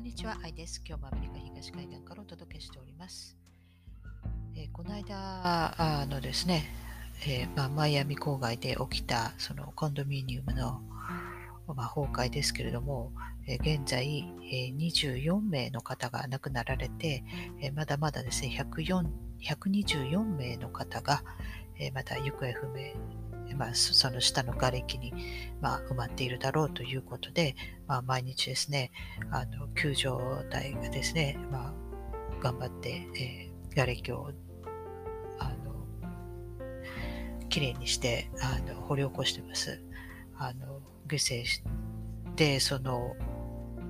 んにちは、アイです。今日もアメリカ東海岸からお届けしております。えー、この間あのですね、えー、まあ、マイアミ郊外で起きたそのコンドミニウムの、まあ、崩壊ですけれども、えー、現在、え24名の方が亡くなられて、えまだまだですね104、124名の方が、えまだ行方不明まあ、その下の瓦礫に、まあ、埋まっているだろうということで、まあ、毎日ですね、あの救助隊がですね、まあ、頑張って、えー、瓦礫をあのきれいにしてあの掘り起こしてます。あの犠牲して、その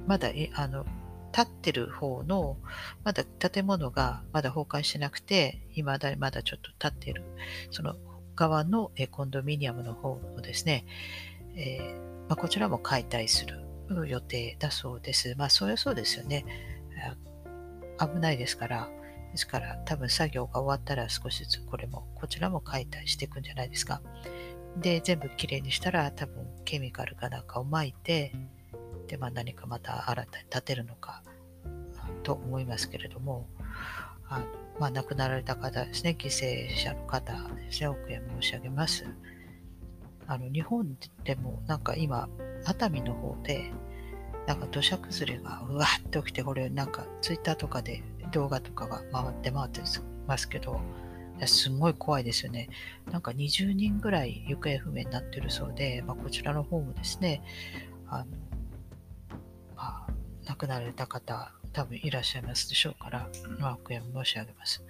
まだあの立ってる方の、まだ建物がまだ崩壊してなくて、今だまだちょっと立ってる、その側のコンドミニアムの方をですね、えー、まあ、こちらも解体する予定だそうです。まあ、そりゃそうですよね。危ないですから、ですから多分作業が終わったら少しずつこれも、こちらも解体していくんじゃないですか。で、全部きれいにしたら多分ケミカルかなんかを巻いて、で、まあ何かまた新たに建てるのかと思いますけれども、あのまあ、亡くなられた方ですね、犠牲者の方ですね、お悔やみ申し上げます。あの、日本でもなんか今、熱海の方で、なんか土砂崩れがうわっと起きて、これなんかツイッターとかで動画とかが回って回ってますけど、すごい怖いですよね。なんか20人ぐらい行方不明になってるそうで、まあ、こちらの方もですね、あの、まあ、亡くなられた方多分いらっしゃいますでしょうから、まあ、お悔やみ申し上げます。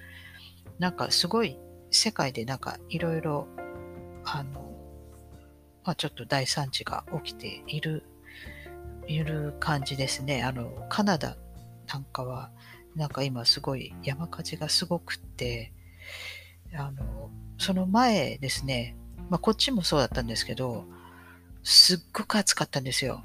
なんかすごい世界でなんかいろいろ、あの、まあ、ちょっと大惨事が起きている、いる感じですね。あの、カナダなんかは、なんか今すごい山火事がすごくって、あの、その前ですね、まあ、こっちもそうだったんですけど、すっごく暑かったんですよ。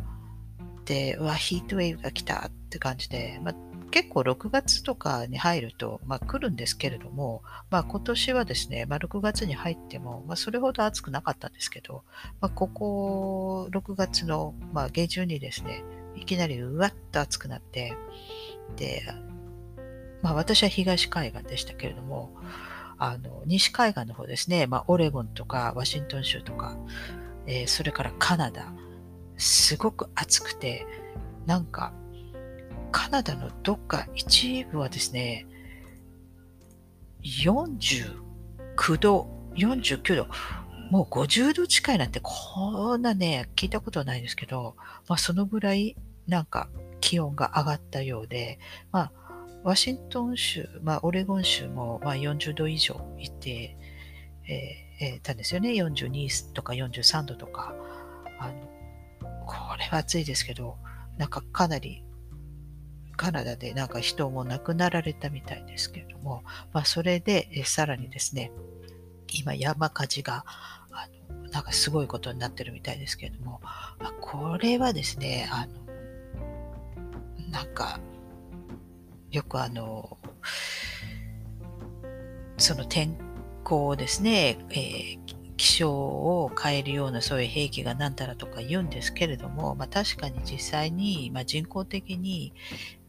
で、うわ、ヒートウェイブが来たって感じで、まあ、結構6月とかに入ると、まあ、来るんですけれども、まあ、今年はですね、まあ、6月に入っても、まあ、それほど暑くなかったんですけど、まあ、ここ6月の、まあ、下旬にですね、いきなりうわっと暑くなって、で、まあ、私は東海岸でしたけれども、あの西海岸の方ですね、まあ、オレゴンとかワシントン州とか、えー、それからカナダ、すごく暑くて、なんか、カナダのどっか一部はですね、49度、49度、もう50度近いなんてこんなね、聞いたことないですけど、まあそのぐらいなんか気温が上がったようで、まあワシントン州、まあオレゴン州もまあ40度以上いて、えー、えー、たんですよね。42とか43度とか。暑いですけど、なんかかなりカナダでなんか人も亡くなられたみたいですけれども、まあ、それでえさらにですね、今山火事があのなんかすごいことになってるみたいですけれども、まあ、これはですね、あのなんかよくあのその天候ですね、えー気象を変えるようなそういう兵器が何たらとか言うんですけれども、まあ、確かに実際に、まあ、人工的に、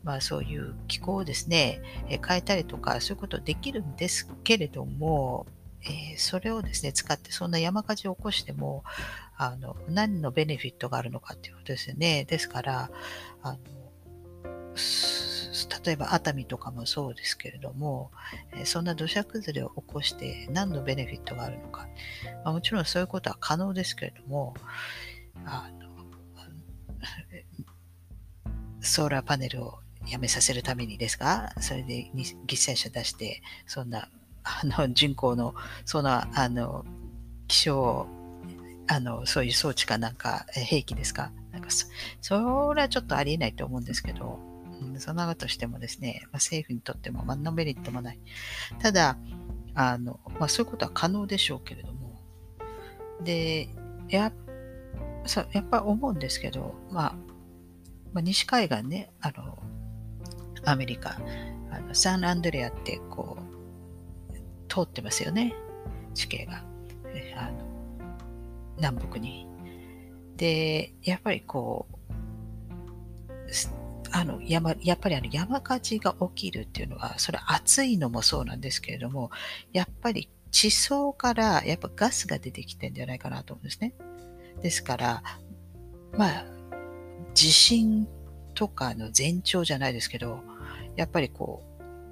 まあ、そういう気候をですね、変えたりとかそういうことできるんですけれども、えー、それをですね使ってそんな山火事を起こしてもあの何のベネフィットがあるのかっていうことですよね。ですからあの例えば熱海とかもそうですけれども、えそんな土砂崩れを起こして何のベネフィットがあるのか、まあ、もちろんそういうことは可能ですけれどもあの ソーラーパネルをやめさせるためにですがそれで犠牲者出してそんなあの人口のそんなあの気象あのそういう装置かなんか兵器ですか？なんかそれはちょっとありえないと思うんですけど。そんなことしてもですね、まあ、政府にとっても何のメリットもない。ただ、あの、まあ、そういうことは可能でしょうけれども、で、ややっぱ思うんですけど、まあ、まあ、西海岸ね、あの、アメリカ、あのサンアンドレアってこう、通ってますよね、地形が。あの南北に。で、やっぱりこう、あの山やっぱりあの山火事が起きるっていうのは、それ暑いのもそうなんですけれども、やっぱり地層からやっぱガスが出てきてんじゃないかなと思うんですね。ですから、まあ、地震とかの前兆じゃないですけど、やっぱりこ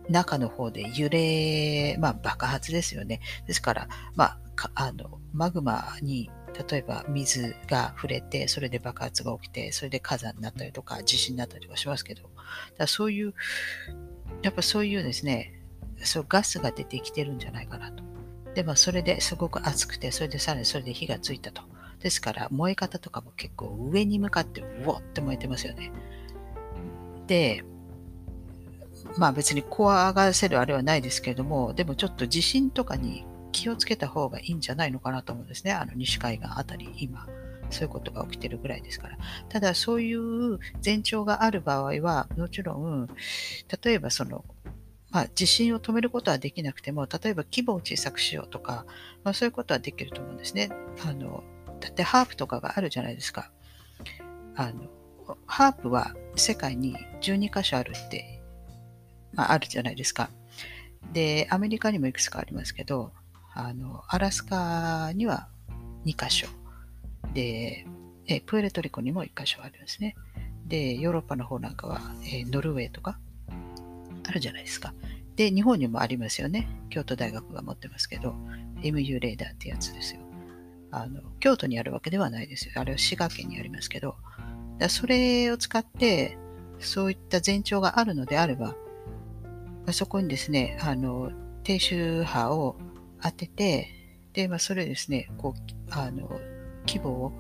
う、中の方で揺れ、まあ爆発ですよね。ですから、まあ、あの、マグマに例えば水が触れて、それで爆発が起きて、それで火山になったりとか、地震になったりとかしますけど、だそういう、やっぱそういうですね、そうガスが出てきてるんじゃないかなと。で、まあ、それですごく熱くて、それでさらにそれで火がついたと。ですから、燃え方とかも結構上に向かって、うおって燃えてますよね。で、まあ別に怖がらせるあれはないですけれども、でもちょっと地震とかに気をつけた方がいいんじゃないのかなと思うんですね。あの西海岸あたり、今、そういうことが起きてるぐらいですから。ただ、そういう前兆がある場合は、もちろん、例えばその、まあ、地震を止めることはできなくても、例えば規模を小さくしようとか、まあ、そういうことはできると思うんですね。あの、だってハープとかがあるじゃないですか。あの、ハープは世界に12箇所あるって、まあ、あるじゃないですか。で、アメリカにもいくつかありますけど、あの、アラスカには2カ所。で、えプエルトリコにも1カ所あるんですね。で、ヨーロッパの方なんかは、えノルウェーとかあるじゃないですか。で、日本にもありますよね。京都大学が持ってますけど、MU レーダーってやつですよ。あの、京都にあるわけではないですよ。あれは滋賀県にありますけど、だそれを使って、そういった前兆があるのであれば、そこにですね、あの、低周波を当てて、で、まあ、それですね、こう、あの、規模を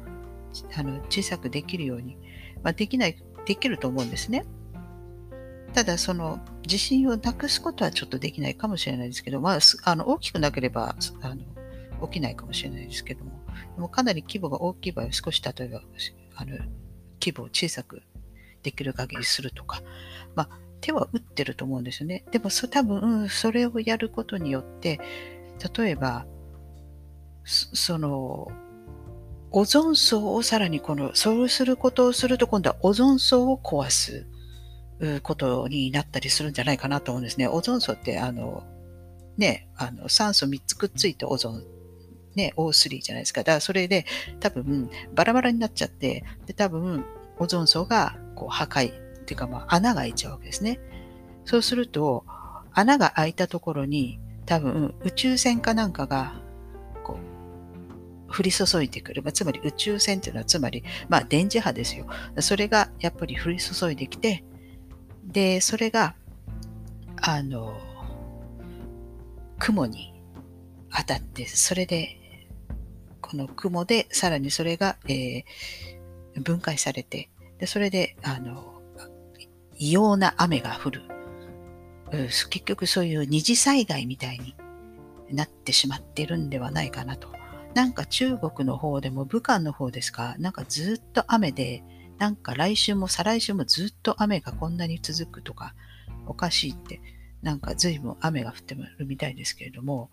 あの小さくできるように、まあ、できない、できると思うんですね。ただ、その、自信をなくすことはちょっとできないかもしれないですけど、まあ、あの大きくなければあの起きないかもしれないですけども、でもかなり規模が大きい場合は少し例えばあの規模を小さくできる限りするとか、まあ、手は打ってると思うんですよね。でもそ多分それをやることによって例えば、その、オゾン層をさらにこの、そうすることをすると今度はオゾン層を壊すことになったりするんじゃないかなと思うんですね。オゾン層ってあの、ね、あの酸素3つくっついてオゾン、ね、O3 じゃないですか。だからそれで多分バラバラになっちゃって、で多分オゾン層がこう破壊っていうかまあ穴が開いちゃうわけですね。そうすると穴が開いたところに多分宇宙船かなんかがこう降り注いでくる。まあ、つまり宇宙船っていうのはつまり、まあ、電磁波ですよ。それがやっぱり降り注いできて、で、それが、あの、雲に当たって、それで、この雲でさらにそれが、えー、分解されて、でそれで、あの、異様な雨が降る。結局そういう二次災害みたいになってしまってるんではないかなと。なんか中国の方でも武漢の方ですか、なんかずっと雨で、なんか来週も再来週もずっと雨がこんなに続くとか、おかしいって、なんか随分雨が降ってるみたいですけれども、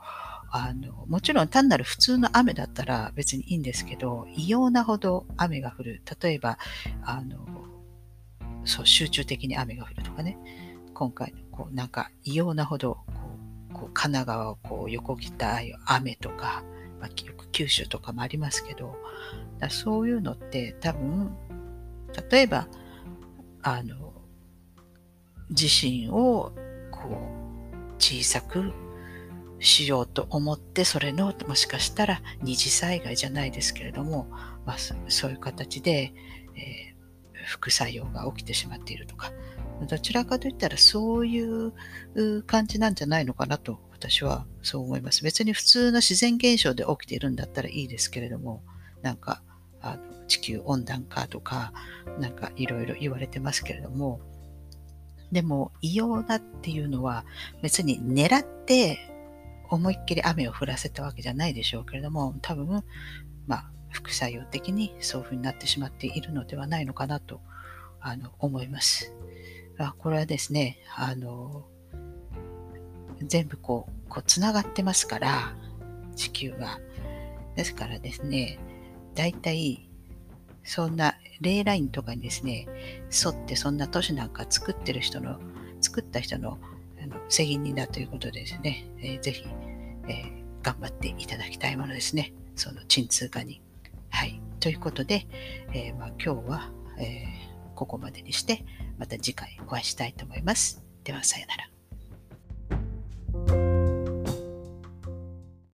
あの、もちろん単なる普通の雨だったら別にいいんですけど、異様なほど雨が降る。例えば、あの、そう、集中的に雨が降るとかね。今回のこうなんか異様なほどこう神奈川をこう横切った雨とか、まあ、よく九州とかもありますけどだそういうのって多分例えばあの地震をこう小さくしようと思ってそれのもしかしたら二次災害じゃないですけれども、まあ、そういう形で、えー、副作用が起きてしまっているとかどちらかといったらそういう感じなんじゃないのかなと私はそう思います。別に普通の自然現象で起きているんだったらいいですけれども、なんかあの地球温暖化とか、なんかいろいろ言われてますけれども、でも異様だっていうのは別に狙って思いっきり雨を降らせたわけじゃないでしょうけれども、多分、まあ、副作用的にそういうふうになってしまっているのではないのかなとあの思います。あこれはですね、あの、全部こう、こう、つながってますから、地球は。ですからですね、だいたい、そんなレイラインとかにですね、沿ってそんな都市なんか作ってる人の、作った人のあの責任だということでですね、えー、ぜひ、えー、頑張っていただきたいものですね。その鎮痛化に。はい。ということで、えー、まあ、今日は、えここまでにして、また次回お会いしたいと思います。では、さよなら。